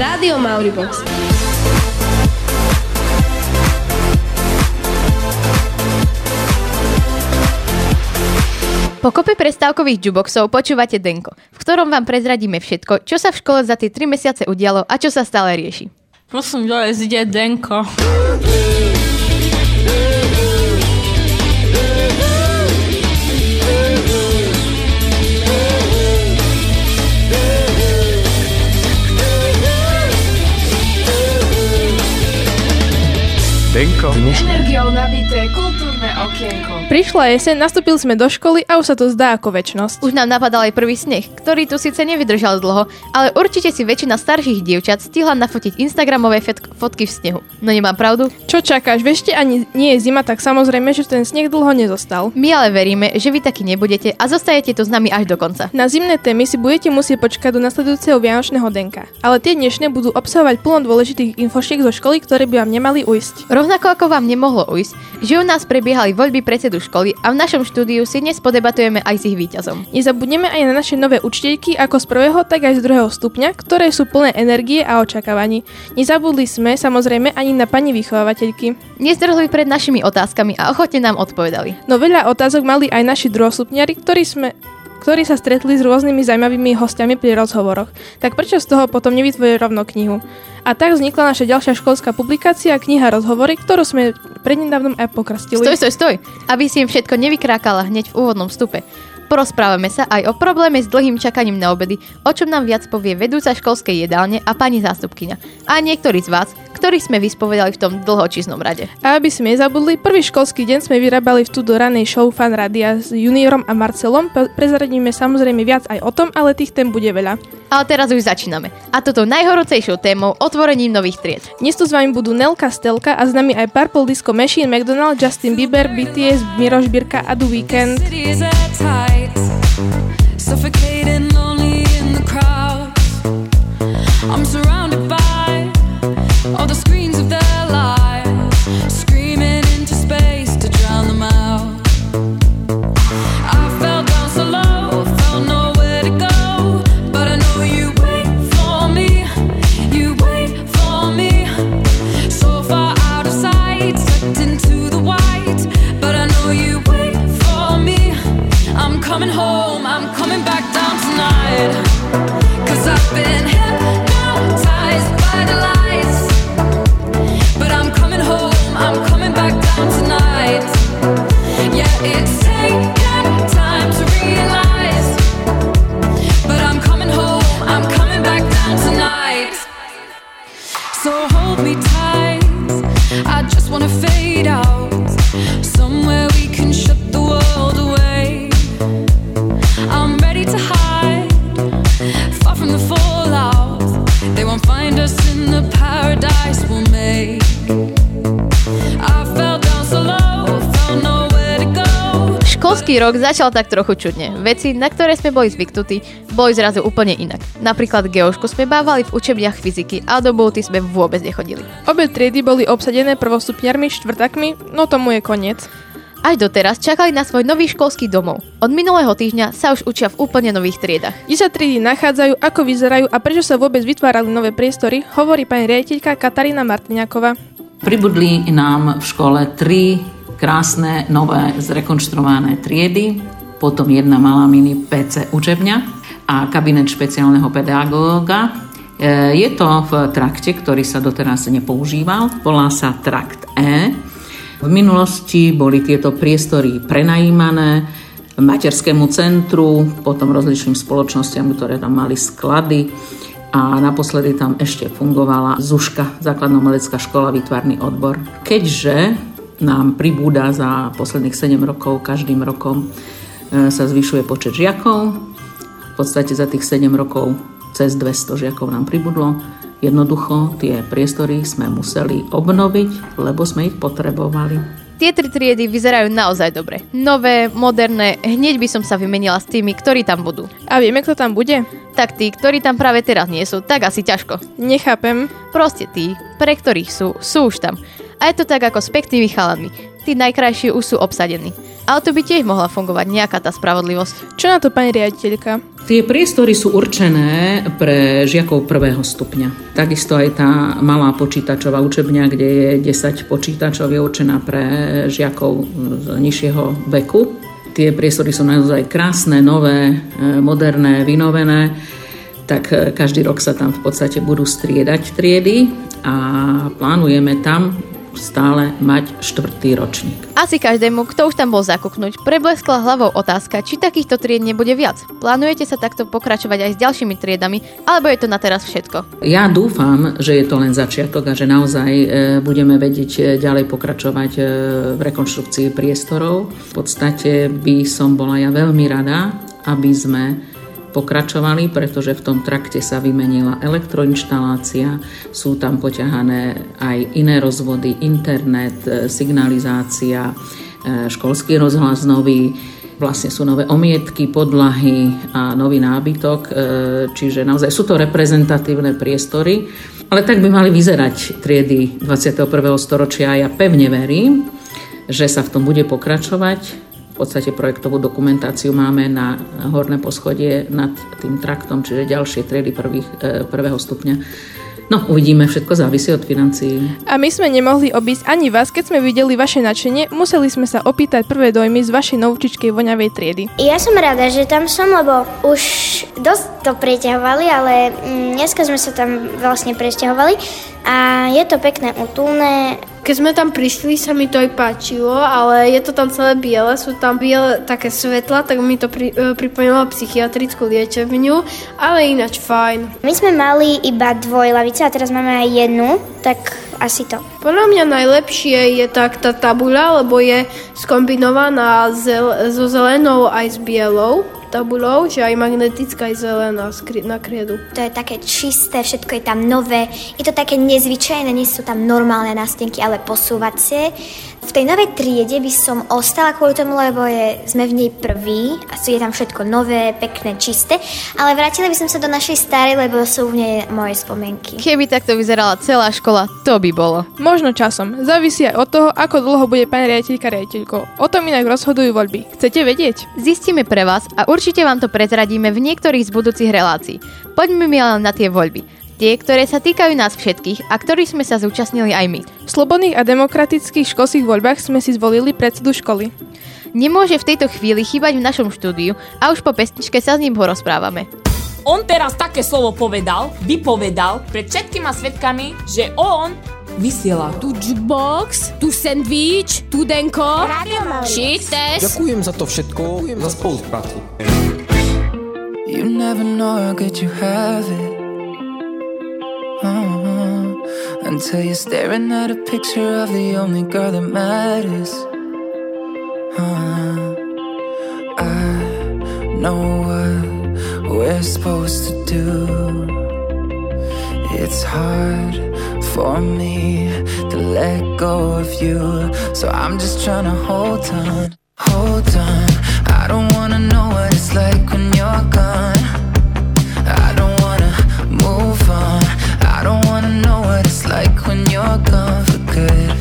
Rádio Mauribox. Po kope prestávkových juboxov počúvate Denko, v ktorom vám prezradíme všetko, čo sa v škole za tie 3 mesiace udialo a čo sa stále rieši. Prosím, dole zide Denko. Denko. Energiou nabité kultúrne okienko. Prišla jeseň, nastúpili sme do školy a už sa to zdá ako väčnosť. Už nám napadal aj prvý sneh, ktorý tu síce nevydržal dlho, ale určite si väčšina starších dievčat stihla nafotiť Instagramové fotky v snehu. No nemám pravdu? Čo čakáš? Vešte ani nie je zima, tak samozrejme, že ten sneh dlho nezostal. My ale veríme, že vy takí nebudete a zostajete tu s nami až do konca. Na zimné témy si budete musieť počkať do nasledujúceho Vianočného denka. Ale tie dnešné budú obsahovať plno dôležitých infošiek zo školy, ktoré by vám nemali ujsť. Rovnako ako vám nemohlo ujsť, že u nás prebiehali voľby predsedu školy a v našom štúdiu si dnes podebatujeme aj s ich víťazom. Nezabudneme aj na naše nové učiteľky ako z prvého, tak aj z druhého stupňa, ktoré sú plné energie a očakávaní. Nezabudli sme samozrejme ani na pani vychovávateľky. Nezdrhli pred našimi otázkami a ochotne nám odpovedali. No veľa otázok mali aj naši druhostupňari, ktorí sme ktorí sa stretli s rôznymi zaujímavými hostiami pri rozhovoroch. Tak prečo z toho potom nevytvorí rovno knihu? A tak vznikla naša ďalšia školská publikácia kniha Rozhovory, ktorú sme prednedávnom aj pokrstili. Stoj, stoj, stoj! Aby si im všetko nevykrákala hneď v úvodnom vstupe. Porozprávame sa aj o probléme s dlhým čakaním na obedy, o čom nám viac povie vedúca školskej jedálne a pani zástupkyňa. A niektorí z vás, ktorých sme vyspovedali v tom dlhočíznom rade. A aby sme nezabudli, prvý školský deň sme vyrábali v tu do ranej show Fan Radia s juniorom a Marcelom. Pre- Prezradíme samozrejme viac aj o tom, ale tých tém bude veľa. Ale teraz už začíname. A toto najhorúcejšou témou otvorením nových tried. Dnes tu s vami budú Nelka Stelka a s nami aj Purple Disco Machine, McDonald, Justin Bieber, BTS, Miroš Birka a The Weeknd. Suffocating lonely in the crowd. I'm surrounded rok začal tak trochu čudne. Veci, na ktoré sme boli zvyknutí, boli zrazu úplne inak. Napríklad geošku sme bávali v učebniach fyziky a do bulty sme vôbec nechodili. Obe triedy boli obsadené prvostupňarmi, štvrtakmi, no tomu je koniec. Až doteraz čakali na svoj nový školský domov. Od minulého týždňa sa už učia v úplne nových triedach. Kde sa triedy nachádzajú, ako vyzerajú a prečo sa vôbec vytvárali nové priestory, hovorí pani riaditeľka Katarína Martiniaková. Pribudli nám v škole tri krásne, nové, zrekonštruované triedy, potom jedna malá mini PC učebňa a kabinet špeciálneho pedagóga. E, Je to v trakte, ktorý sa doteraz nepoužíval, volá sa trakt E. V minulosti boli tieto priestory prenajímané materskému centru, potom rozličným spoločnostiam, ktoré tam mali sklady a naposledy tam ešte fungovala ZUŠKA, základno-melecká škola, výtvarný odbor. Keďže nám pribúda za posledných 7 rokov, každým rokom e, sa zvyšuje počet žiakov, v podstate za tých 7 rokov cez 200 žiakov nám pribudlo, Jednoducho tie priestory sme museli obnoviť, lebo sme ich potrebovali. Tie tri triedy vyzerajú naozaj dobre. Nové, moderné, hneď by som sa vymenila s tými, ktorí tam budú. A vieme, kto tam bude? Tak tí, ktorí tam práve teraz nie sú, tak asi ťažko. Nechápem. Proste tí, pre ktorých sú, sú už tam. A je to tak ako s peknými chalanmi. tí najkrajší už sú obsadení. Ale to by tiež mohla fungovať nejaká tá spravodlivosť. Čo na to, pani riaditeľka? Tie priestory sú určené pre žiakov prvého stupňa. Takisto aj tá malá počítačová učebňa, kde je 10 počítačov, je určená pre žiakov z nižšieho veku. Tie priestory sú naozaj krásne, nové, e, moderné, vynovené tak e, každý rok sa tam v podstate budú striedať triedy a plánujeme tam stále mať štvrtý ročník. Asi každému, kto už tam bol zakúknuť, prebleskla hlavou otázka, či takýchto tried nebude viac. Plánujete sa takto pokračovať aj s ďalšími triedami, alebo je to na teraz všetko? Ja dúfam, že je to len začiatok a že naozaj e, budeme vedieť e, ďalej pokračovať v rekonštrukcii priestorov. V podstate by som bola ja veľmi rada, aby sme pokračovali, pretože v tom trakte sa vymenila elektroinštalácia, sú tam poťahané aj iné rozvody, internet, e, signalizácia, e, školský rozhlas nový, vlastne sú nové omietky, podlahy a nový nábytok, e, čiže naozaj sú to reprezentatívne priestory, ale tak by mali vyzerať triedy 21. storočia a ja pevne verím, že sa v tom bude pokračovať podstate projektovú dokumentáciu máme na horné poschodie nad tým traktom, čiže ďalšie triedy prvých, e, prvého stupňa. No, uvidíme, všetko závisí od financií. A my sme nemohli obísť ani vás, keď sme videli vaše nadšenie, museli sme sa opýtať prvé dojmy z vašej novčičkej voňavej triedy. Ja som rada, že tam som, lebo už dosť to preťahovali, ale mm, dneska sme sa tam vlastne presťahovali a je to pekné, utulné, keď sme tam prišli, sa mi to aj páčilo, ale je to tam celé biele, sú tam biele také svetla, tak mi to pri, e, pripomínalo psychiatrickú liečebňu, ale ináč fajn. My sme mali iba dvojlavice a teraz máme aj jednu, tak asi to. Podľa mňa najlepšie je tak tá tabuľa, lebo je skombinovaná so zelenou aj s bielou tabulou, že aj magnetická, aj zelená na kriedu. To je také čisté, všetko je tam nové. Je to také nezvyčajné, nie sú tam normálne nástenky, ale posúvacie. V tej novej triede by som ostala kvôli tomu, lebo je, sme v nej prví a je tam všetko nové, pekné, čisté, ale vrátila by som sa do našej starej, lebo sú v nej moje spomienky. Keby takto vyzerala celá škola, to by bolo. Možno časom. Závisí aj od toho, ako dlho bude pani riaditeľka riaditeľkou. O tom inak rozhodujú voľby. Chcete vedieť? Zistíme pre vás a určite vám to prezradíme v niektorých z budúcich relácií. Poďme mi len na tie voľby tie, ktoré sa týkajú nás všetkých a ktorých sme sa zúčastnili aj my. V slobodných a demokratických školských voľbách sme si zvolili predsedu školy. Nemôže v tejto chvíli chýbať v našom štúdiu a už po pesničke sa s ním porozprávame. On teraz také slovo povedal, vypovedal pred všetkými svetkami, že on vysiela tu jukebox, tu sandwich, tu denko, šites. Ďakujem za to všetko, Ďakujem za spoluprácu. You never know how good you have it uh-huh. Until you're staring at a picture of the only girl that matters. Uh, I know what we're supposed to do. It's hard for me to let go of you. So I'm just trying to hold on, hold on. I don't wanna know what it's like when you're gone. I don't wanna move on. I don't wanna know what it's like when you're gone for good.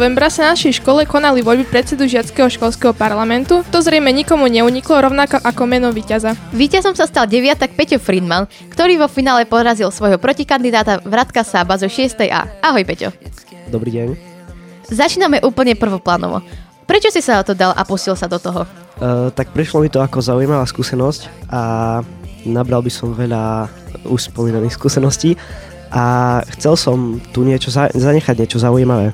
Novembra sa na našej škole konali voľby predsedu žiackého školského parlamentu. To zrejme nikomu neuniklo, rovnako ako meno víťaza. Víťazom sa stal deviatak Peťo Friedman, ktorý vo finále porazil svojho protikandidáta Vratka Sába zo 6. A. Ahoj Peťo. Dobrý deň. Začíname úplne prvoplánovo. Prečo si sa o to dal a pustil sa do toho? Uh, tak prišlo mi to ako zaujímavá skúsenosť a nabral by som veľa už spomínaných skúseností a chcel som tu niečo za- zanechať, niečo zaujímavé.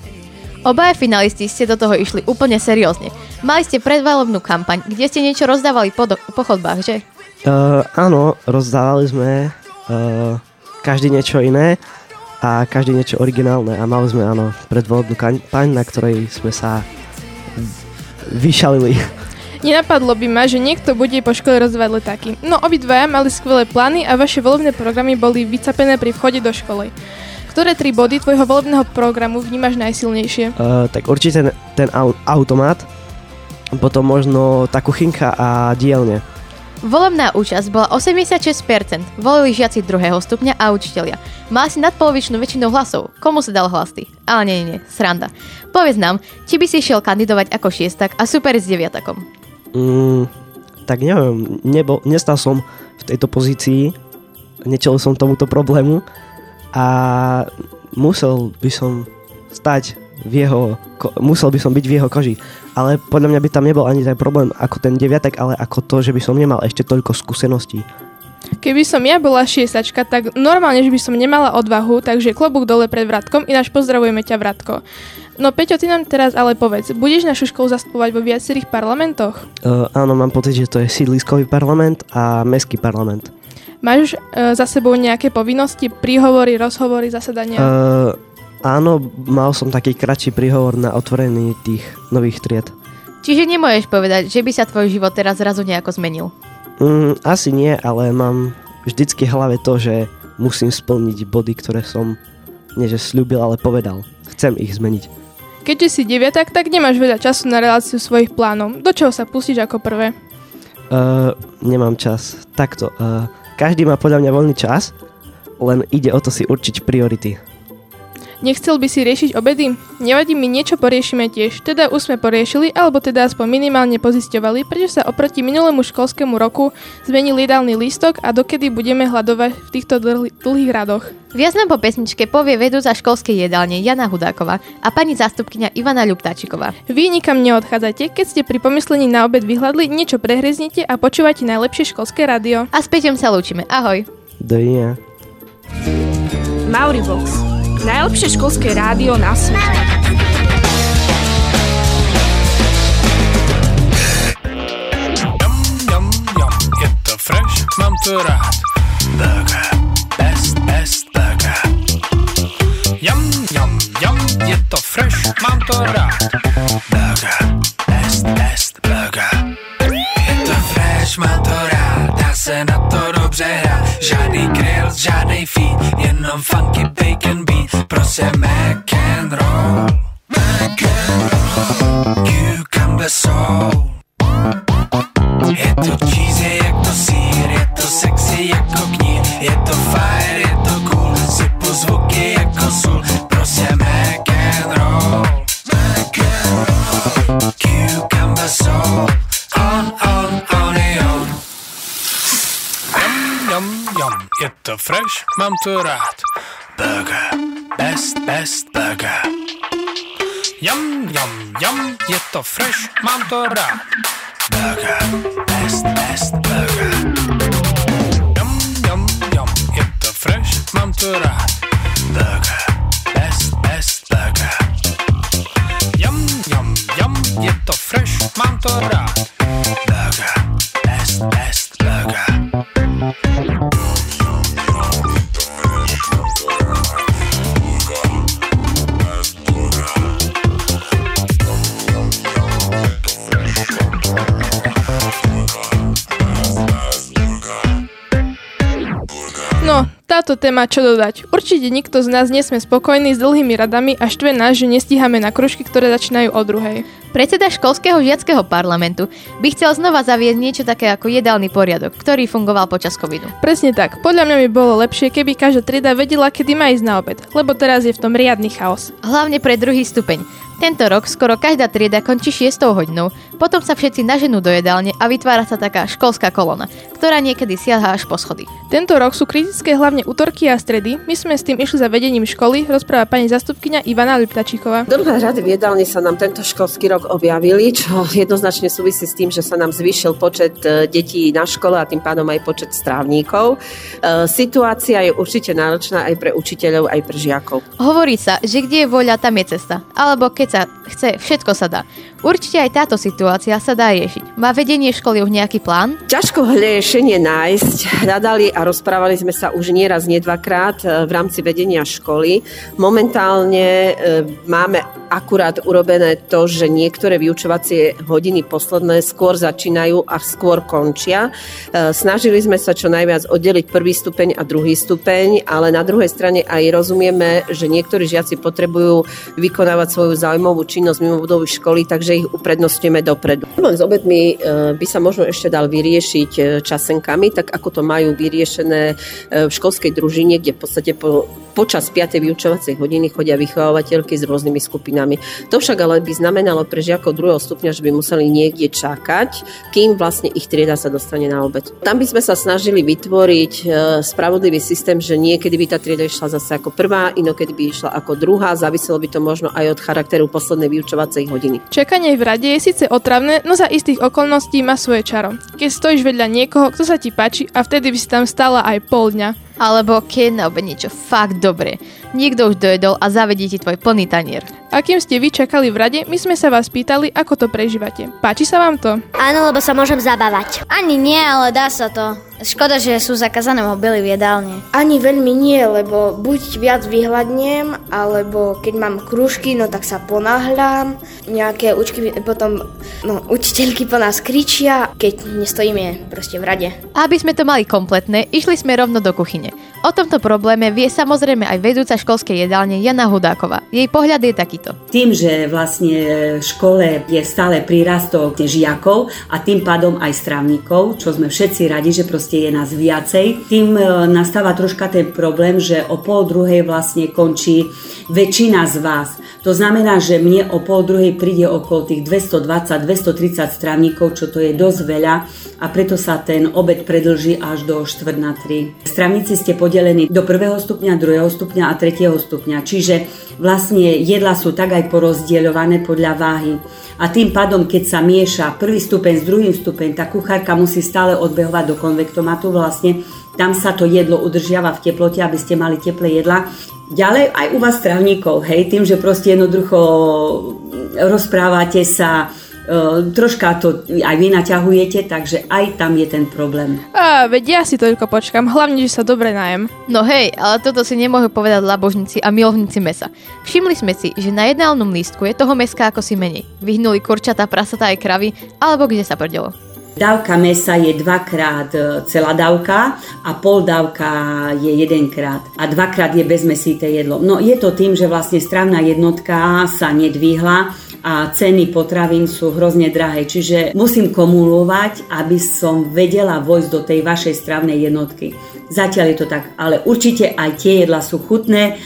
Obaja finalisti ste do toho išli úplne seriózne. Mali ste predvalobnú kampaň, kde ste niečo rozdávali po, do- po chodbách, že? Uh, áno, rozdávali sme uh, každý niečo iné a každý niečo originálne a mali sme áno predvolebnú kampaň, na ktorej sme sa vyšalili. Nenapadlo by ma, že niekto bude po škole rozdávať letáky. No obidvaja mali skvelé plány a vaše volebné programy boli vycapené pri vchode do školy. Ktoré tri body tvojho volebného programu vnímaš najsilnejšie? Uh, tak určite ten, ten au- automat, potom možno tá kuchynka a dielne. Volebná účasť bola 86%, volili žiaci druhého stupňa a učitelia. Mal si nadpolovičnú väčšinu hlasov. Komu sa dal hlas ty? Ale nie, nie, nie, sranda. Povedz nám, či by si šiel kandidovať ako šiestak a super s deviatakom. Mm, tak neviem, nebo, nestal som v tejto pozícii, nečel som tomuto problému a musel by som stať v jeho, ko, musel by som byť v jeho koži. Ale podľa mňa by tam nebol ani ten problém ako ten deviatek, ale ako to, že by som nemal ešte toľko skúseností. Keby som ja bola šiestačka, tak normálne, že by som nemala odvahu, takže klobúk dole pred Vratkom, ináč pozdravujeme ťa Vratko. No Peťo, ty nám teraz ale povedz, budeš našu školu zastupovať vo viacerých parlamentoch? Uh, áno, mám pocit, že to je sídliskový parlament a mestský parlament. Máš uh, za sebou nejaké povinnosti, príhovory, rozhovory, zasadania? Uh, áno, mal som taký kratší príhovor na otvorení tých nových tried. Čiže nemôžeš povedať, že by sa tvoj život teraz zrazu nejako zmenil? Mm, asi nie, ale mám vždycky v hlave to, že musím splniť body, ktoré som nie že slúbil, ale povedal. Chcem ich zmeniť. Keďže si deviatak, tak nemáš veľa času na reláciu svojich plánov. Do čoho sa pustíš ako prvé? Uh, nemám čas. Takto. Uh, každý má podľa mňa voľný čas, len ide o to si určiť priority. Nechcel by si riešiť obedy? Nevadí mi, niečo poriešime tiež. Teda už sme poriešili, alebo teda aspoň minimálne pozisťovali, prečo sa oproti minulému školskému roku zmenil jedálny lístok a dokedy budeme hľadovať v týchto dlh- dlhých radoch. Viac nám po pesničke povie vedúca školskej jedálne Jana Hudáková a pani zástupkynia Ivana Ľuptáčiková. Vy nikam neodchádzate, keď ste pri pomyslení na obed vyhľadli, niečo prehreznite a počúvate najlepšie školské rádio. A s Peťom sa lúčime. Ahoj. Dovidenia. Mauribox. Najlepšie školské rádio na svete. Best, rád. Se na to dobře hrát. Žádný grill, žádný jenom funky bacon beat. Prostě mac and roll, mac and roll, cucumber soul. Je to cheesy jako sír, je to sexy jako knír, je to fire, je to cool, sypu zvuky jako sůl, prostě mac and roll, mac and roll, cucumber soul, on, on, on on. Yum, yum, yum, je to fresh, mám to rád. Burger, best, best burger. Yum, yum, yum, je to fresh, mám to rád. Burger, best, best burger. Yum, yum, yum, je to fresh, mám to rád. Burger, best, best burger. Yum, yum, yum, je to táto téma čo dodať. Určite nikto z nás nesme spokojný s dlhými radami a štve nás, že nestíhame na kružky, ktoré začínajú o druhej. Predseda školského žiackého parlamentu by chcel znova zaviesť niečo také ako jedálny poriadok, ktorý fungoval počas covidu. Presne tak. Podľa mňa by bolo lepšie, keby každá trieda vedela, kedy má ísť na obed, lebo teraz je v tom riadny chaos. Hlavne pre druhý stupeň. Tento rok skoro každá trieda končí 6 hodinou, potom sa všetci naženú do jedálne a vytvára sa taká školská kolona, ktorá niekedy siaha až po schody. Tento rok sú kritické hlavne útorky a stredy. My sme s tým išli za vedením školy, rozpráva pani zastupkynia Ivana Liptačíková. Druhé rady v jedálni sa nám tento školský rok objavili, čo jednoznačne súvisí s tým, že sa nám zvýšil počet e, detí na škole a tým pádom aj počet strávníkov. E, Situácia je určite náročná aj pre učiteľov, aj pre žiakov. Hovorí sa, že kde je voľa, tam je cesta. Alebo keď sa chce, všetko sa dá. Určite aj táto situácia sa dá riešiť. Má vedenie školy už nejaký plán? Ťažko riešenie nájsť. Hľadali a rozprávali sme sa už nieraz, nie dvakrát e, v rámci vedenia školy. Momentálne e, máme akurát urobené to, že niektoré vyučovacie hodiny posledné skôr začínajú a skôr končia. E, Snažili sme sa čo najviac oddeliť prvý stupeň a druhý stupeň, ale na druhej strane aj rozumieme, že niektorí žiaci potrebujú vykonávať svoju zaujímavú činnosť mimo budovy školy, takže ich uprednostňujeme dopredu. Problém s obedmi e, by sa možno ešte dal vyriešiť e, časenkami, tak ako to majú vyriešené e, v školskej družine, kde v podstate po, počas 5. vyučovacej hodiny chodia vychovávateľky s rôznymi skupinami. To však ale by znamenalo pre žiakov druhého stupňa, že by museli niekde čakať, kým vlastne ich trieda sa dostane na obed. Tam by sme sa snažili vytvoriť spravodlivý systém, že niekedy by tá trieda išla zase ako prvá, inokedy by išla ako druhá, záviselo by to možno aj od charakteru poslednej vyučovacej hodiny. Čakanie v rade je síce otravné, no za istých okolností má svoje čaro. Keď stojíš vedľa niekoho, kto sa ti páči a vtedy by si tam stála aj pol dňa. Alebo keď na obed niečo fakt dobré. Niekto už dojedol a zavedí ti tvoj plný tanier. A kým ste vy čakali v rade, my sme sa vás pýtali, ako to prežívate. Páči sa vám to? Áno, lebo sa môžem zabávať. Ani nie, ale dá sa to. Škoda, že sú zakázané mobily v jedálne. Ani veľmi nie, lebo buď viac vyhľadnem, alebo keď mám krúžky, no tak sa ponáhľam. Nejaké učky, potom no, učiteľky po nás kričia, keď nestojíme proste v rade. Aby sme to mali kompletné, išli sme rovno do kuchyne. O tomto probléme vie samozrejme aj vedúca školskej jedálne Jana Hudáková. Jej pohľad je takýto. Tým, že vlastne v škole je stále prírastok žiakov a tým pádom aj strávnikov, čo sme všetci radi, že proste je nás viacej, tým e, nastáva troška ten problém, že o pol druhej vlastne končí väčšina z vás. To znamená, že mne o pol druhej príde okolo tých 220-230 strávnikov, čo to je dosť veľa a preto sa ten obed predlží až do 4 na 3. Strávnici ste podelení do prvého stupňa, druhého stupňa a tretieho stupňa, čiže vlastne jedla sú tak aj porozdieľované podľa váhy. A tým pádom, keď sa mieša prvý stupeň s druhým stupeň, tá kuchárka musí stále odbehovať do konvektomatu vlastne, tam sa to jedlo udržiava v teplote, aby ste mali teplé jedla. Ďalej aj u vás stravníkov, hej, tým, že proste jednoducho rozprávate sa, e, troška to aj vy naťahujete, takže aj tam je ten problém. A veď ja si toľko počkam, hlavne, že sa dobre najem. No hej, ale toto si nemôžu povedať labožníci a milovníci mesa. Všimli sme si, že na jednálnom lístku je toho meska ako si menej. Vyhnuli kurčata, prasatá aj kravy, alebo kde sa prdelo. Dávka mesa je dvakrát e, celá dávka a pol dávka je jedenkrát a dvakrát je bezmesité jedlo. No je to tým, že vlastne strávna jednotka sa nedvihla a ceny potravín sú hrozne drahé. Čiže musím kumulovať, aby som vedela vojsť do tej vašej strávnej jednotky. Zatiaľ je to tak, ale určite aj tie jedla sú chutné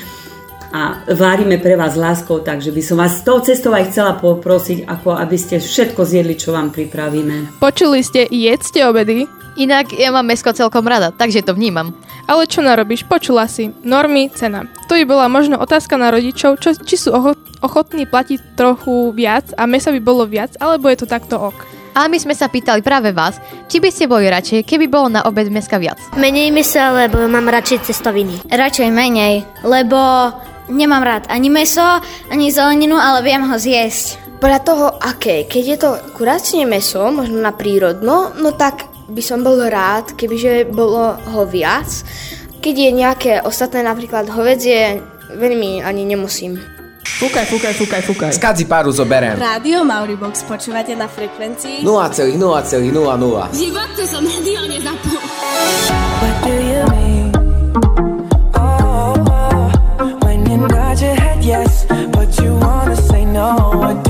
a várime pre vás láskou, takže by som vás s tou cestou aj chcela poprosiť, ako aby ste všetko zjedli, čo vám pripravíme. Počuli ste, jedzte obedy? Inak ja mám mesko celkom rada, takže to vnímam. Ale čo narobíš? Počula si. Normy, cena. To by bola možno otázka na rodičov, čo, či sú ochotní platiť trochu viac a mesa by bolo viac, alebo je to takto ok. A my sme sa pýtali práve vás, či by ste boli radšej, keby bolo na obed meska viac. Menej mesa, lebo mám radšej cestoviny. Radšej menej, lebo nemám rád ani meso, ani zeleninu, ale viem ho zjesť. Podľa toho, aké. Keď je to kurácne meso, možno na prírodno, no tak by som bol rád, kebyže bolo ho viac. Keď je nejaké ostatné, napríklad hovedzie, veľmi ani nemusím. Fúkaj, fúkaj, fúkaj, fúkaj. Skadzi páru zoberiem. Rádio Mauribox počúvate na frekvencii 0,0,00. V živote som. What do you mean? Yes, but you wanna say no.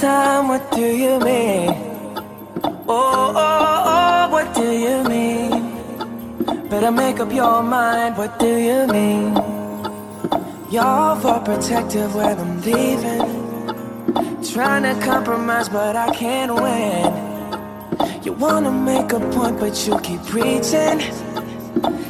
Time, what do you mean? Oh, oh, oh, what do you mean? Better make up your mind, what do you mean? You're protective when I'm leaving. Trying to compromise, but I can't win. You wanna make a point, but you keep preaching.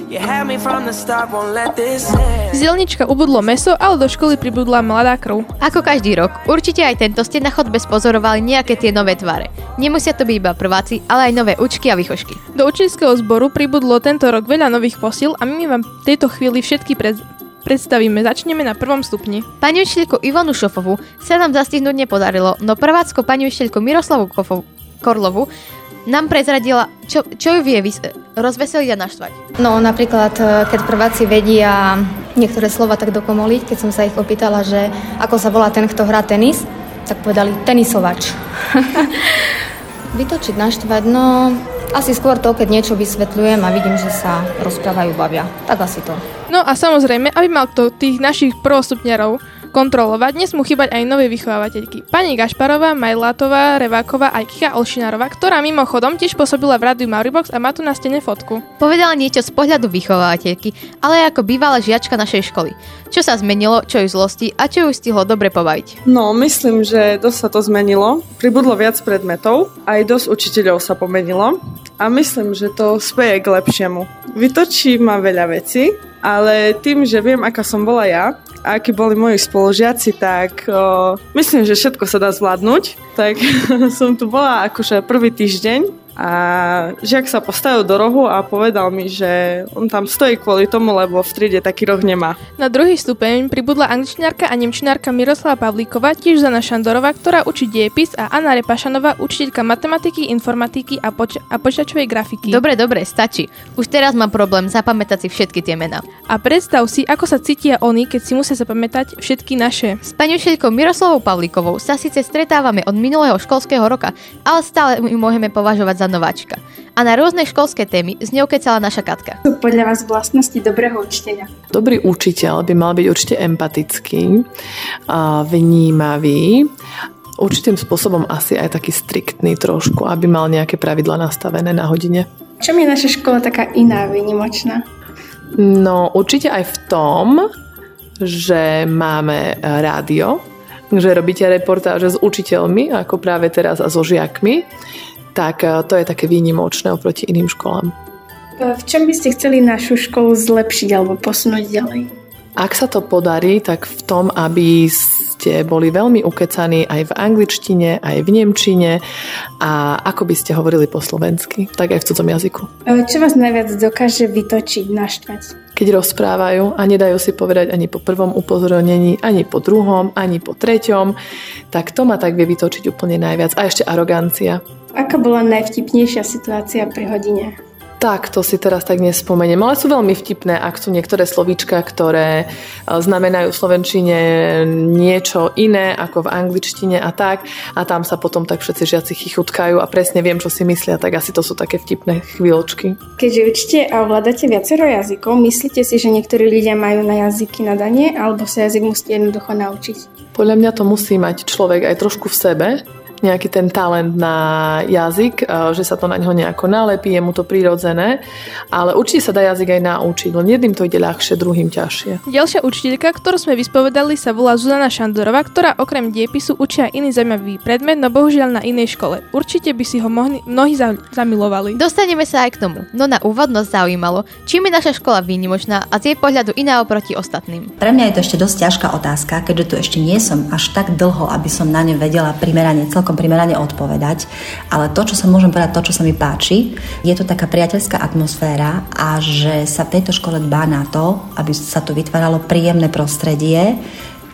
You had me from the start, won't let this end. Z dielnička ubudlo meso, ale do školy pribudla mladá krv. Ako každý rok, určite aj tento ste na chodbe spozorovali nejaké tie nové tvare. Nemusia to byť iba prváci, ale aj nové učky a výchošky. Do učiteľského zboru pribudlo tento rok veľa nových posil a my vám v tejto chvíli všetky pred, predstavíme. Začneme na prvom stupni. Pani učiteľku Ivonu Šofovu sa nám zastihnúť nepodarilo, no prvácko pani učiteľku Miroslavu Kofov, Korlovu nám prezradila, čo, čo ju vie vys- rozveseliť a naštvať. No napríklad, e, keď prváci vedia niektoré slova tak dokomoliť, keď som sa ich opýtala, že ako sa volá ten, kto hrá tenis, tak povedali tenisovač. Vytočiť, naštvať, no asi skôr to, keď niečo vysvetľujem a vidím, že sa rozprávajú, bavia. Tak asi to. No a samozrejme, aby mal kto tých našich prvostupňarov kontrolovať, nesmú chýbať aj nové vychovávateľky. Pani Gašparová, Majlátová, Reváková a Kika Olšinárová, ktorá mimochodom tiež pôsobila v rádiu Mauribox a má tu na stene fotku. Povedala niečo z pohľadu vychovávateľky, ale aj ako bývalá žiačka našej školy. Čo sa zmenilo, čo ju zlosti a čo ju stihlo dobre pobaviť. No, myslím, že dosť sa to zmenilo. Pribudlo viac predmetov, aj dosť učiteľov sa pomenilo a myslím, že to speje k lepšiemu. Vytočí ma veľa vecí, ale tým, že viem, aká som bola ja a akí boli moji spolužiaci, tak o, myslím, že všetko sa dá zvládnuť. Tak som tu bola akože prvý týždeň a žiak sa postavil do rohu a povedal mi, že on tam stojí kvôli tomu, lebo v triede taký roh nemá. Na druhý stupeň pribudla angličnárka a nemčinárka Miroslava Pavlíková, tiež Zana Šandorová, ktorá učí diepis a Anna Repašanová, učiteľka matematiky, informatiky a, poč- a počítačovej grafiky. Dobre, dobre, stačí. Už teraz mám problém zapamätať si všetky tie mená. A predstav si, ako sa cítia oni, keď si musia zapamätať všetky naše. S pani učiteľkou Miroslavou Pavlíkovou sa síce stretávame od minulého školského roka, ale stále ju môžeme považovať za nováčika. A na rôzne školské témy z ňou kecala naša Katka. Podľa vás vlastnosti dobrého učiteľa? Dobrý učiteľ by mal byť určite empatický, a vnímavý, určitým spôsobom asi aj taký striktný trošku, aby mal nejaké pravidla nastavené na hodine. Čom je naša škola taká iná, výnimočná? No určite aj v tom, že máme rádio, že robíte reportáže s učiteľmi, ako práve teraz a so žiakmi, tak eh, to je také výnimočné oproti iným školám. V čom by ste chceli našu školu zlepšiť alebo posunúť ďalej? Ak sa to podarí, tak v tom, aby ste boli veľmi ukecaní aj v angličtine, aj v nemčine a ako by ste hovorili po slovensky, tak aj v cudzom jazyku. Čo vás najviac dokáže vytočiť, naštvať? Keď rozprávajú a nedajú si povedať ani po prvom upozornení, ani po druhom, ani po treťom, tak to ma tak vie vytočiť úplne najviac. A ešte arogancia. Aká bola najvtipnejšia situácia pri hodine? Tak, to si teraz tak nespomeniem, ale sú veľmi vtipné, ak sú niektoré slovíčka, ktoré e, znamenajú v slovenčine niečo iné ako v angličtine a tak. A tam sa potom tak všetci žiaci chichutkajú a presne viem, čo si myslia, tak asi to sú také vtipné chvíľočky. Keďže učíte a ovládate viacero jazykov, myslíte si, že niektorí ľudia majú na jazyky nadanie alebo sa jazyk musí jednoducho naučiť? Podľa mňa to musí mať človek aj trošku v sebe, nejaký ten talent na jazyk, e, že sa to na neho nejako nalepí, je mu to prirodzené, ale určite sa dá jazyk aj naučiť, len jedným to ide ľahšie, druhým ťažšie. Ďalšia učiteľka, ktorú sme vyspovedali, sa volá Zuzana Šandorová, ktorá okrem diepisu učia iný zaujímavý predmet, no bohužiaľ na inej škole. Určite by si ho mohli, mnohí za, zamilovali. Dostaneme sa aj k tomu, no na úvod nás zaujímalo, čím je naša škola výnimočná a z jej pohľadu iná oproti ostatným. Pre mňa je to ešte dosť ťažká otázka, keďže tu ešte nie som až tak dlho, aby som na ne vedela primerane, celkom primerane odpovedať. Ale to, čo sa môžem povedať, to, čo sa mi páči, je to taká priateľská atmosféra a že sa v tejto škole dbá na to, aby sa tu vytváralo príjemné prostredie,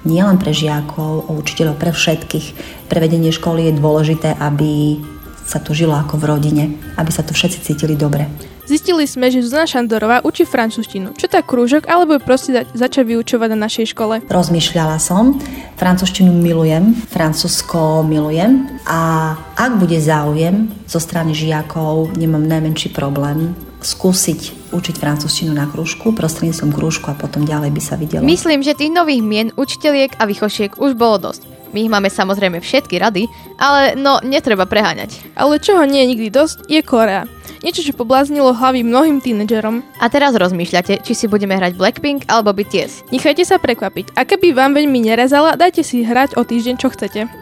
nielen pre žiakov, učiteľov, pre všetkých. Pre vedenie školy je dôležité, aby sa tu žilo ako v rodine, aby sa tu všetci cítili dobre. Zistili sme, že Zuzana Šandorová učí francúzštinu. Čo tak krúžok, alebo ju proste za- začať vyučovať na našej škole? Rozmýšľala som, francúzštinu milujem, francúzsko milujem a ak bude záujem zo strany žiakov, nemám najmenší problém skúsiť učiť francúzštinu na krúžku, prostredníctvom krúžku a potom ďalej by sa videlo. Myslím, že tých nových mien, učiteľiek a vychošiek už bolo dosť. My ich máme samozrejme všetky rady, ale no netreba preháňať. Ale čoho nie je nikdy dosť, je Korea. Niečo, čo pobláznilo hlavy mnohým tínedžerom. A teraz rozmýšľate, či si budeme hrať Blackpink alebo BTS. Nechajte sa prekvapiť. A keby vám veľmi nerezala, dajte si hrať o týždeň, čo chcete.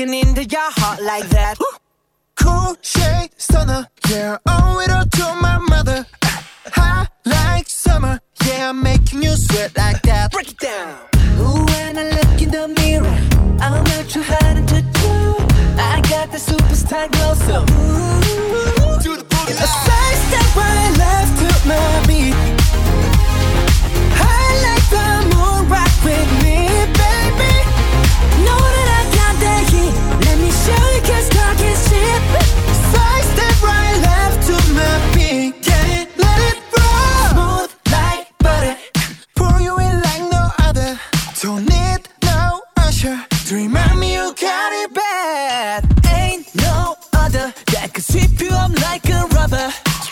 Breaking into your heart like that. Cool shade stunner, yeah, owe it all to my mother. High like summer, yeah, I'm making you sweat like that. Break it down. Ooh, when I look in the mirror, I'm not too hard to do. I got the superstar glow, so ooh, do the boogie. A side step right left to my beat. I like the moon rock with me, baby.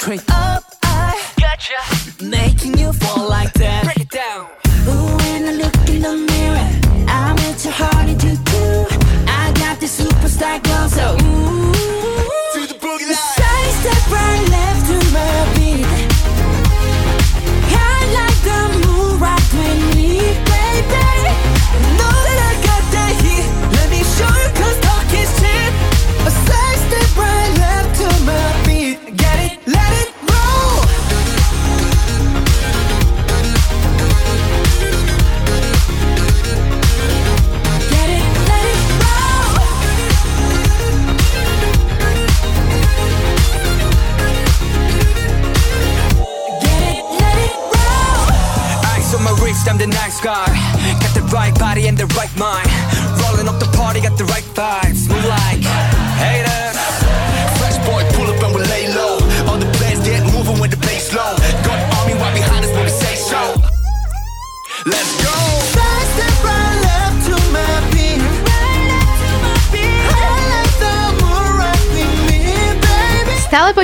Straight up, I got gotcha. Making you fall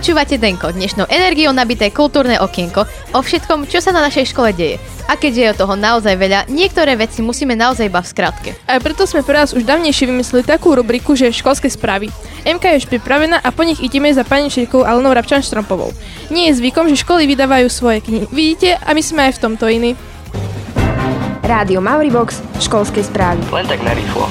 počúvate Denko, dnešnou energiou nabité kultúrne okienko o všetkom, čo sa na našej škole deje. A keďže je toho naozaj veľa, niektoré veci musíme naozaj iba v skratke. A preto sme pre vás už dávnejšie vymysleli takú rubriku, že je školské správy. MK je už pripravená a po nich ideme za pani Širkou Alenou Rabčan Štrompovou. Nie je zvykom, že školy vydávajú svoje knihy. Vidíte, a my sme aj v tomto iní. Rádio Mauribox, školské správy. Len tak narýchlo.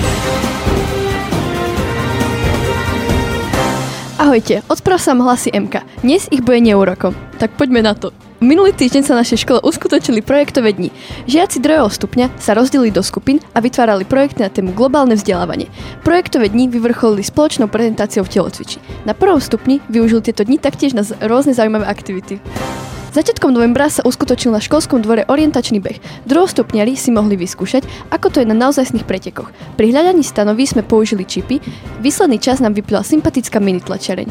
Ahojte, od správ sa hlasí MK. Dnes ich bude neurokom. Tak poďme na to. Minulý týždeň sa našej škole uskutočili projektové dni. Žiaci druhého stupňa sa rozdelili do skupín a vytvárali projekty na tému globálne vzdelávanie. Projektové dni vyvrcholili spoločnou prezentáciou v telocviči. Na prvom stupni využili tieto dni taktiež na rôzne zaujímavé aktivity. Začiatkom novembra sa uskutočnil na školskom dvore orientačný beh. Druhostupňari si mohli vyskúšať, ako to je na naozajstných pretekoch. Pri hľadaní stanoví sme použili čipy, výsledný čas nám vyplila sympatická mini tlačareň.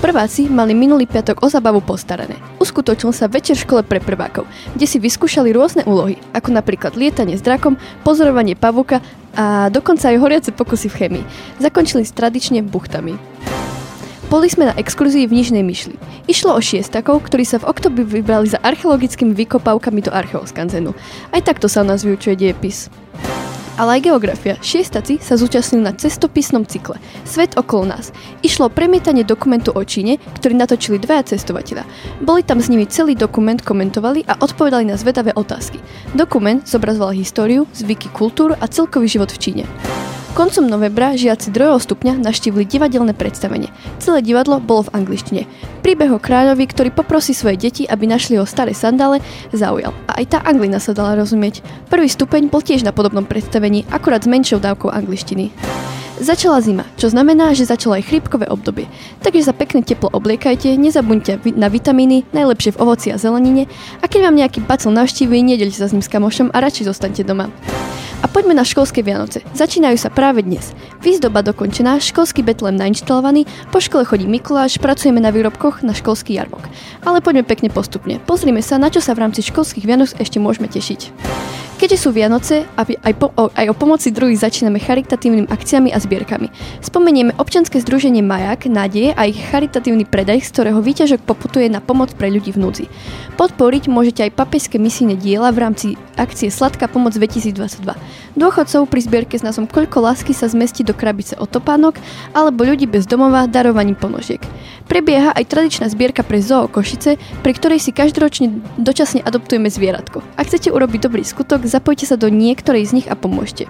Prváci mali minulý piatok o zabavu postarané. Uskutočnil sa večer v škole pre prvákov, kde si vyskúšali rôzne úlohy, ako napríklad lietanie s drakom, pozorovanie pavúka a dokonca aj horiace pokusy v chemii. Zakončili s tradične buchtami. Boli sme na exkluzii v Nižnej Myšli. Išlo o šiestakov, ktorí sa v oktobri vybrali za archeologickými vykopávkami do archeoskanzenu. Aj takto sa u nás vyučuje diepis ale aj geografia. Šiestaci sa zúčastnili na cestopisnom cykle Svet okolo nás. Išlo o premietanie dokumentu o Číne, ktorý natočili dvaja cestovateľa. Boli tam s nimi celý dokument komentovali a odpovedali na zvedavé otázky. Dokument zobrazoval históriu, zvyky, kultúru a celkový život v Číne. Koncom novembra žiaci 2. stupňa naštívili divadelné predstavenie. Celé divadlo bolo v angličtine. Príbeh o kráľovi, ktorý poprosí svoje deti, aby našli ho staré sandále, zaujal. A aj tá anglina sa dala rozumieť. Prvý stupeň bol tiež na podobnom predstavení, akurát s menšou dávkou angličtiny. Začala zima, čo znamená, že začalo aj chrípkové obdobie. Takže sa pekne teplo obliekajte, nezabudňte na vitamíny, najlepšie v ovoci a zelenine a keď vám nejaký bacil navštíví, nedelte sa s ním s kamošom a radšej zostaňte doma. A poďme na školské Vianoce. Začínajú sa práve dnes. Výzdoba dokončená, školský betlem nainštalovaný, po škole chodí Mikuláš, pracujeme na výrobkoch na školský jarmok. Ale poďme pekne postupne. Pozrime sa, na čo sa v rámci školských Vianoc ešte môžeme tešiť. Keďže sú Vianoce, aj, po, aj o pomoci druhých začíname charitatívnymi akciami a zbierkami. Spomenieme občanské združenie Majak, Nádej a ich charitatívny predaj, z ktorého výťažok poputuje na pomoc pre ľudí v núdzi. Podporiť môžete aj papejské misijné diela v rámci akcie Sladká pomoc 2022. Dôchodcov pri zbierke s názvom Koľko lásky sa zmestí do krabice od alebo ľudí bez domova darovaním ponožiek. Prebieha aj tradičná zbierka pre zoo Košice, pri ktorej si každoročne dočasne adoptujeme zvieratko. Ak chcete urobiť dobrý skutok, zapojte sa do niektorej z nich a pomôžte.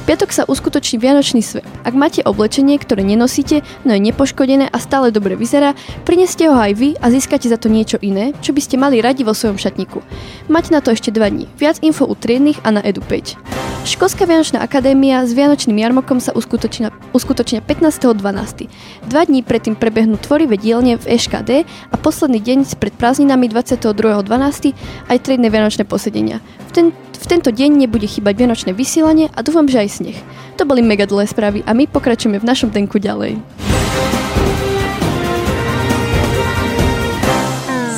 V piatok sa uskutoční Vianočný svet. Ak máte oblečenie, ktoré nenosíte, no je nepoškodené a stále dobre vyzerá, prineste ho aj vy a získate za to niečo iné, čo by ste mali radi vo svojom šatníku. Máte na to ešte dva dní. Viac info u triednych a na Edu5. Školská Vianočná akadémia s Vianočným jarmokom sa uskutočnia, uskutočnia 15.12. Dva dní predtým prebehnú tvorivé dielne v EŠKD a posledný deň pred prázdninami 22.12. aj triedne Vianočné posedenia. V, ten, v tento deň nebude chýbať vianočné vysielanie a dúfam, že aj sneh. To boli mega dlhé správy a my pokračujeme v našom denku ďalej.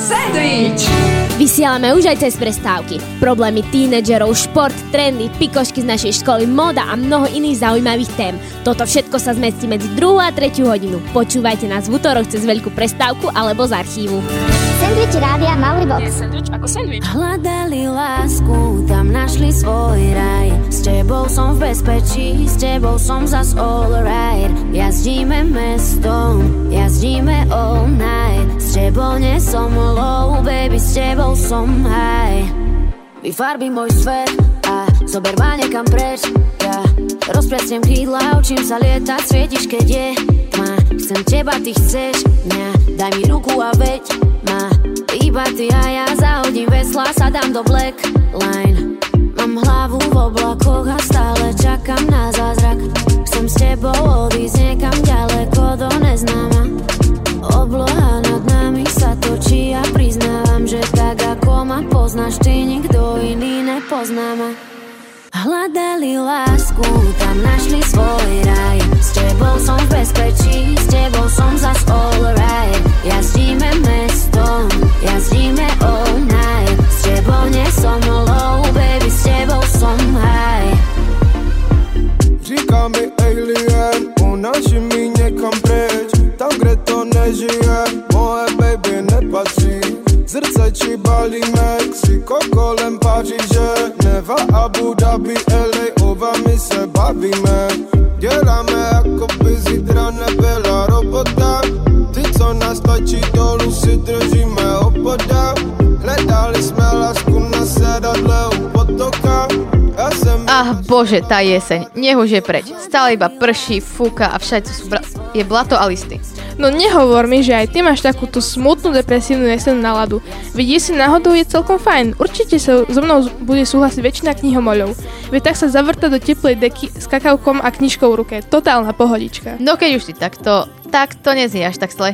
Sandwich! Vysielame už aj cez prestávky. Problémy tínedžerov, šport, trendy, pikošky z našej školy, moda a mnoho iných zaujímavých tém. Toto všetko sa zmestí medzi 2 a 3 hodinu. Počúvajte nás v útorok cez veľkú prestávku alebo z archívu. Sandwich rádia Mauribox. Je sandwich ako sandwich. Hľadali lásku, tam našli svoj raj. S tebou som v bezpečí, s tebou som zas all right. Jazdíme mestom, jazdíme all night. S tebou nie som low, baby, s tebou som high. Vyfarbi môj svet a zober ma niekam preč. Ja rozprestiem krídla, učím sa lietať, svietiš, keď je tma. Chcem teba, ty chceš mňa, daj mi ruku a veď ma. Iba ty a ja zahodím vesla, sadám do black line. Mám hlavu v oblakoch a stále čakám na zázrak. Chcem s tebou odísť niekam ďaleko do neznáma. Obloha nad nami sa točí a priznávam, poznáš, ty nikto iný nepozná ma. Hľadali lásku, tam našli svoj raj. S tebou som v bezpečí, s tebou som zas all right Jazdíme mestom, jazdíme all night. S tebou nie som low, baby, s tebou som high. Říká mi alien, unáši mi někam preč Tam, kde to nežije, Či Bali, Mexiko, kolem Paříže Neva, Abu Dhabi, LA, ova my se bavíme. Děláme jako by zítra nebyla robota. Ty, co nás tlačí dolů, si držíme opoda Hledali jsme lásku na sedadle u potoka Ach bože, tá jeseň. Nech už je preč. Stále iba prší, fúka a všade sú bra- je blato a listy. No nehovor mi, že aj ty máš takú tú smutnú depresívnu jesennú náladu. Vidíš si náhodou je celkom fajn. Určite sa so mnou bude súhlasiť väčšina knihomoľov. Veď tak sa zavrta do teplej deky s kakaukom a knižkou v ruke. Totálna pohodička. No keď už ty takto, tak to neznie až tak zle.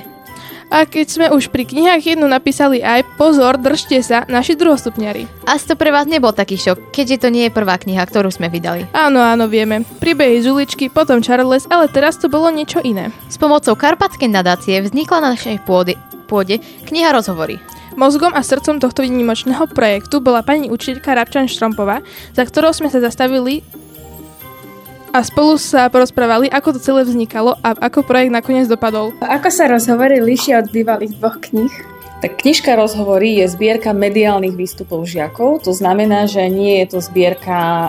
A keď sme už pri knihách jednu napísali aj pozor, držte sa, naši druhostupňari. Asi to pre vás nebol taký šok, keďže to nie je prvá kniha, ktorú sme vydali. Áno, áno, vieme. Príbehy z uličky, potom Charles, ale teraz to bolo niečo iné. S pomocou Karpatskej nadácie vznikla na našej pôde, pôde kniha Rozhovory. Mozgom a srdcom tohto výnimočného projektu bola pani učiteľka Rabčan Štrompová, za ktorou sme sa zastavili a spolu sa porozprávali, ako to celé vznikalo a ako projekt nakoniec dopadol. Ako sa rozhovory líšia od bývalých dvoch kníh? Tak knižka rozhovorí je zbierka mediálnych výstupov žiakov, to znamená, že nie je to zbierka uh,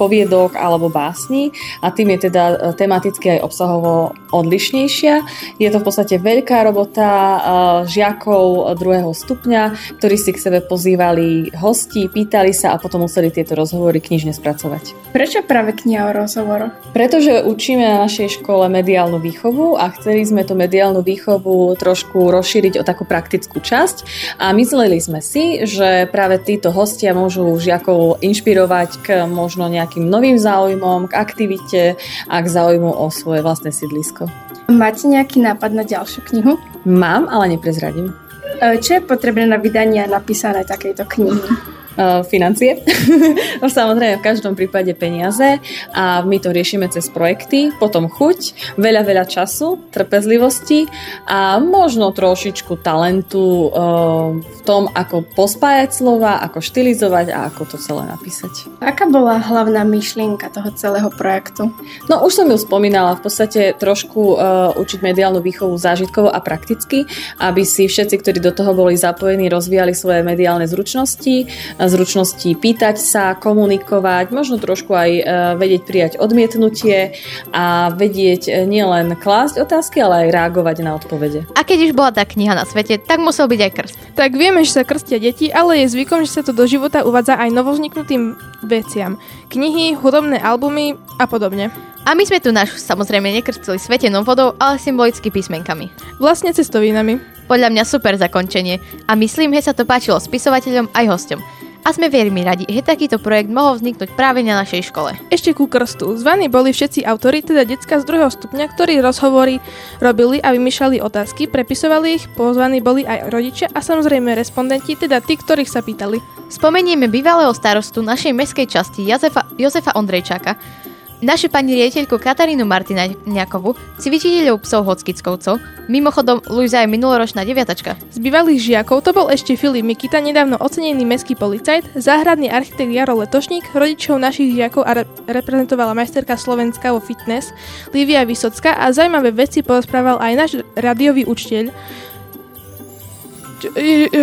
poviedok alebo básni a tým je teda uh, tematicky aj obsahovo odlišnejšia. Je to v podstate veľká robota uh, žiakov druhého stupňa, ktorí si k sebe pozývali hosti, pýtali sa a potom museli tieto rozhovory knižne spracovať. Prečo práve kniha o rozhovoroch? Pretože učíme na našej škole mediálnu výchovu a chceli sme tú mediálnu výchovu trošku rozšíriť o takú praktickú časť a mysleli sme si, že práve títo hostia môžu žiakov inšpirovať k možno nejakým novým záujmom, k aktivite a k záujmu o svoje vlastné sídlisko. Máte nejaký nápad na ďalšiu knihu? Mám, ale neprezradím. Čo je potrebné na vydanie a napísané takejto knihy? Uh, financie. Samozrejme v každom prípade peniaze a my to riešime cez projekty, potom chuť, veľa, veľa času, trpezlivosti a možno trošičku talentu uh, v tom, ako pospájať slova, ako štilizovať a ako to celé napísať. Aká bola hlavná myšlienka toho celého projektu? No už som ju spomínala, v podstate trošku uh, učiť mediálnu výchovu zážitkovo a prakticky, aby si všetci, ktorí do toho boli zapojení, rozvíjali svoje mediálne zručnosti, zručnosti pýtať sa, komunikovať, možno trošku aj e, vedieť prijať odmietnutie a vedieť e, nielen klásť otázky, ale aj reagovať na odpovede. A keď už bola tá kniha na svete, tak musel byť aj krst. Tak vieme, že sa krstia deti, ale je zvykom, že sa to do života uvádza aj novozniknutým veciam. Knihy, hudobné albumy a podobne. A my sme tu náš samozrejme nekrstili svetenou vodou, ale symbolicky písmenkami. Vlastne cestovinami. Podľa mňa super zakončenie a myslím, že sa to páčilo spisovateľom aj hostom a sme veľmi radi, že takýto projekt mohol vzniknúť práve na našej škole. Ešte ku krstu. Zvaní boli všetci autori, teda decka z druhého stupňa, ktorí rozhovory robili a vymýšľali otázky, prepisovali ich, pozvaní boli aj rodičia a samozrejme respondenti, teda tí, ktorých sa pýtali. Spomenieme bývalého starostu našej meskej časti Jozefa, Jozefa Ondrejčáka, Našu pani riaditeľku Katarínu Martinaňakovu, cvičiteľov psov Hockickovcov, mimochodom Luisa je minuloročná deviatačka. Z bývalých žiakov to bol ešte Filip Mikita, nedávno ocenený mestský policajt, záhradný architekt Jaro Letošník, rodičov našich žiakov a re- reprezentovala majsterka Slovenska vo fitness Lívia Vysocka a zaujímavé veci porozprával aj náš radiový učiteľ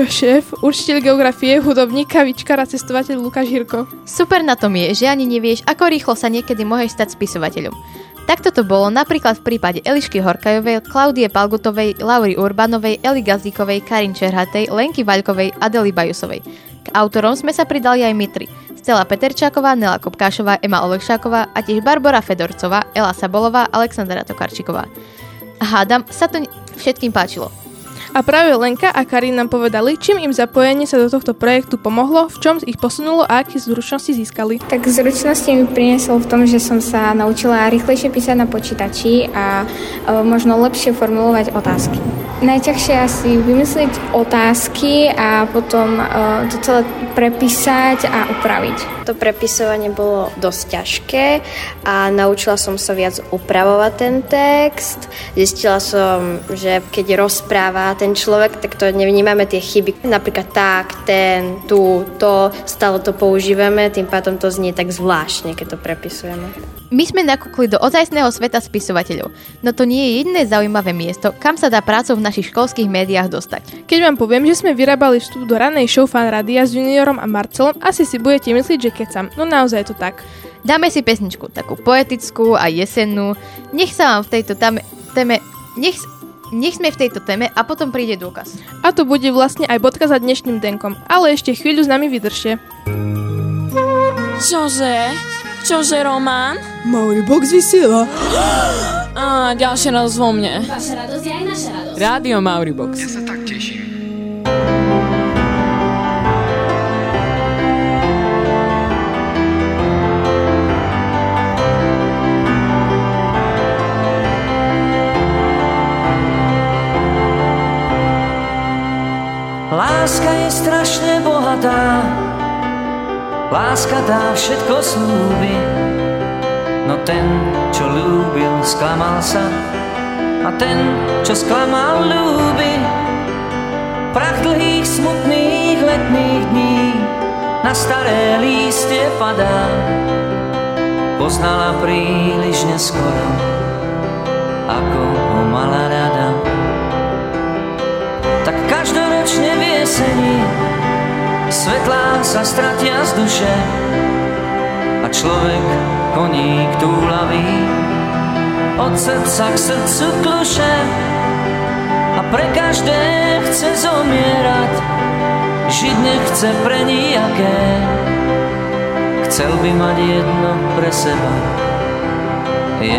šéf, učiteľ geografie, hudobník, kavičkar a cestovateľ Lukáš Hirko. Super na tom je, že ani nevieš, ako rýchlo sa niekedy môžeš stať spisovateľom. Takto to bolo napríklad v prípade Elišky Horkajovej, Klaudie Palgutovej, Laury Urbanovej, Eli Gazdíkovej, Karin Čerhatej, Lenky Vaľkovej a Deli Bajusovej. K autorom sme sa pridali aj my tri. Stella Peterčáková, Nela Kopkášová, Ema Olekšáková a tiež Barbara Fedorcová, Ela Sabolová, Alexandra Tokarčiková. Hádam, sa to všetkým páčilo. A práve Lenka a Karin nám povedali, čím im zapojenie sa do tohto projektu pomohlo, v čom ich posunulo a aké zručnosti získali. Tak zručnosti mi priniesol v tom, že som sa naučila rýchlejšie písať na počítači a e, možno lepšie formulovať otázky. Najťažšie asi vymyslieť otázky a potom uh, to celé prepísať a upraviť. To prepisovanie bolo dosť ťažké a naučila som sa viac upravovať ten text. Zistila som, že keď rozpráva ten človek, tak to nevnímame tie chyby. Napríklad tak, ten, tu, to, stále to používame, tým pádom to znie tak zvláštne, keď to prepisujeme. My sme nakúkli do ozajstného sveta spisovateľov, no to nie je jediné zaujímavé miesto, kam sa dá prácou v našich školských médiách dostať. Keď vám poviem, že sme vyrábali vstup do ranej show Fan Radia s juniorom a Marcelom, asi si budete myslieť, že kecam, no naozaj je to tak. Dáme si pesničku, takú poetickú a jesennú. Nech sa vám v tejto tame, téme, nech, nech sme v tejto téme a potom príde dôkaz. A to bude vlastne aj bodka za dnešným denkom, ale ešte chvíľu s nami vydržte. Čože? Čože, Román? Mauri Box vysiela. Á, ďalšia radosť vo mne. Vaša radosť je aj naša radosť. Rádio Mauribox. Ja sa tak teším. Láska je strašne bohatá, láska dá všetko slúbi. No ten, čo ľúbil, sklamal sa a ten, čo sklamal, ľúbi. Prach dlhých, smutných letných dní na staré lístie padá. Poznala príliš neskoro, ako jeseni svetlá sa stratia z duše a človek koník túlavý od srdca k srdcu kluše a pre každé chce zomierať, žiť nechce pre nijaké. Chcel by mať jedno pre seba, je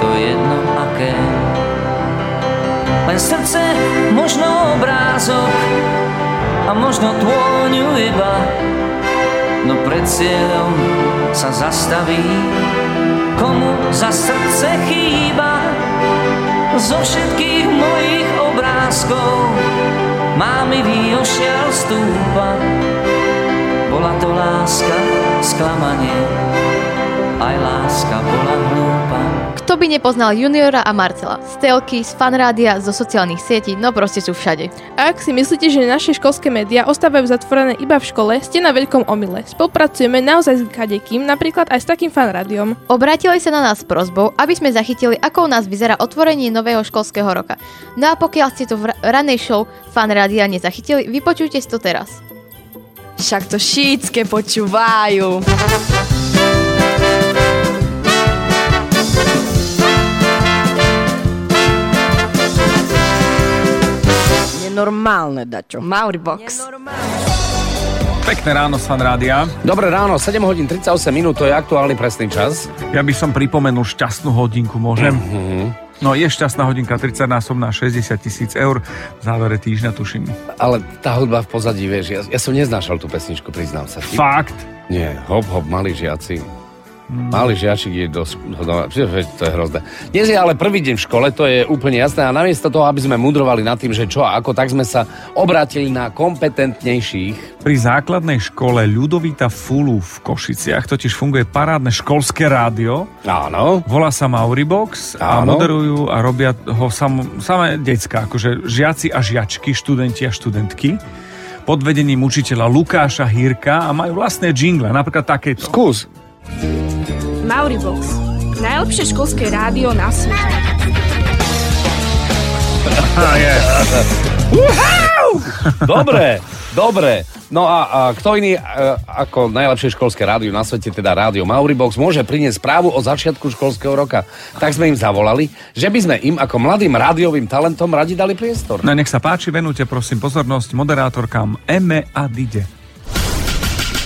to jedno aké. Len srdce, možno obrázok a možno tvôňu iba, no pred cieľom sa zastaví, komu za srdce chýba. Zo všetkých mojich obrázkov má mi ošial stúpa. Bola to láska, sklamanie, aj láska bola hlúpa. Kto by nepoznal Juniora a Marcela? Z telky, z fanrádia, zo sociálnych sietí, no proste sú všade. A ak si myslíte, že naše školské médiá ostávajú zatvorené iba v škole, ste na veľkom omyle. Spolupracujeme naozaj s kadekým, napríklad aj s takým fanrádiom. Obrátili sa na nás s prozbou, aby sme zachytili, ako u nás vyzerá otvorenie nového školského roka. No a pokiaľ ste to v ranej show fanrádia nezachytili, vypočujte si to teraz. Však to šítske počúvajú. Nenormálne, Dačo. Mauribox. Pekné ráno Fan Rádia. Dobré ráno, 7 hodín 38 minút, to je aktuálny presný čas. Ja by som pripomenul šťastnú hodinku, môžem? Mm-hmm. No je šťastná hodinka 30 násobná 60 tisíc eur v závere týždňa, tuším. Ale tá hudba v pozadí, vieš, ja, ja som neznášal tú pesničku, priznám sa ti. Fakt? Nie, hop, hop, malí žiaci. Malý žiačik je dosť... No, to je hrozné. Dnes je ale prvý deň v škole, to je úplne jasné. A namiesto toho, aby sme mudrovali nad tým, že čo a ako, tak sme sa obrátili na kompetentnejších. Pri základnej škole Ľudovita Fulu v Košiciach totiž funguje parádne školské rádio. Áno. Volá sa Mauribox a Áno. moderujú a robia ho sam, samé decka, akože žiaci a žiačky, študenti a študentky pod vedením učiteľa Lukáša Hírka a majú vlastné jingle, napríklad takéto. Skús. Mauribox. Najlepšie školské rádio na svete. Dobre, dobre. No a, a kto iný e, ako najlepšie školské rádio na svete, teda rádio Mauribox, môže priniesť správu o začiatku školského roka. Tak sme im zavolali, že by sme im ako mladým rádiovým talentom radi dali priestor. No nech sa páči, venujte prosím pozornosť moderátorkám Eme a Dide.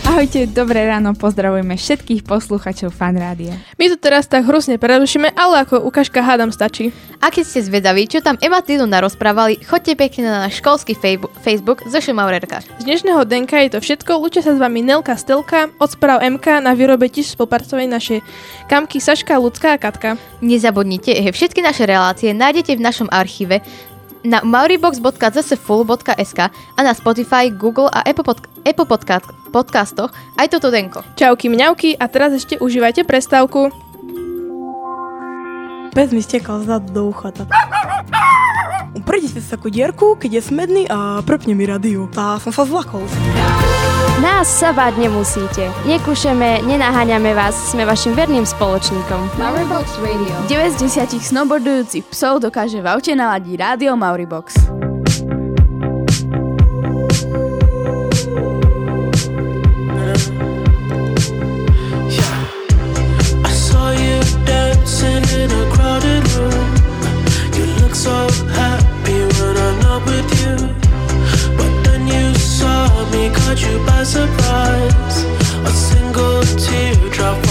Ahojte, dobré ráno, pozdravujeme všetkých posluchačov Fan Rádia. My to teraz tak hrozne prerušíme, ale ako ukážka hádam stačí. A keď ste zvedaví, čo tam Ema Tidu narozprávali, choďte pekne na náš školský fejbu- Facebook zo Maurerka. Z dnešného denka je to všetko. Lučia sa s vami Nelka Stelka, od správ MK na výrobe tiež spolupracovej naše kamky Saška, Lucka a Katka. Nezabudnite, že všetky naše relácie nájdete v našom archíve na mauribox.zsfull.sk a na Spotify, Google a Apple, pod- Apple podcast- podcastoch aj toto denko. Čauky mňauky a teraz ešte užívajte prestávku. Pes mi stekal zadu do ucha. Tak... Uprejte sa takú dierku, keď je smedný a prepne mi radiu. Tá som sa zlakol. Nás sa báť nemusíte. Nekúšeme, nenaháňame vás, sme vašim verným spoločníkom. Mauribox Radio. 9 z 10 snowboardujúcich psov dokáže v aute naladiť rádio Mauribox. When with you. But then you saw me, caught you by surprise. A single teardrop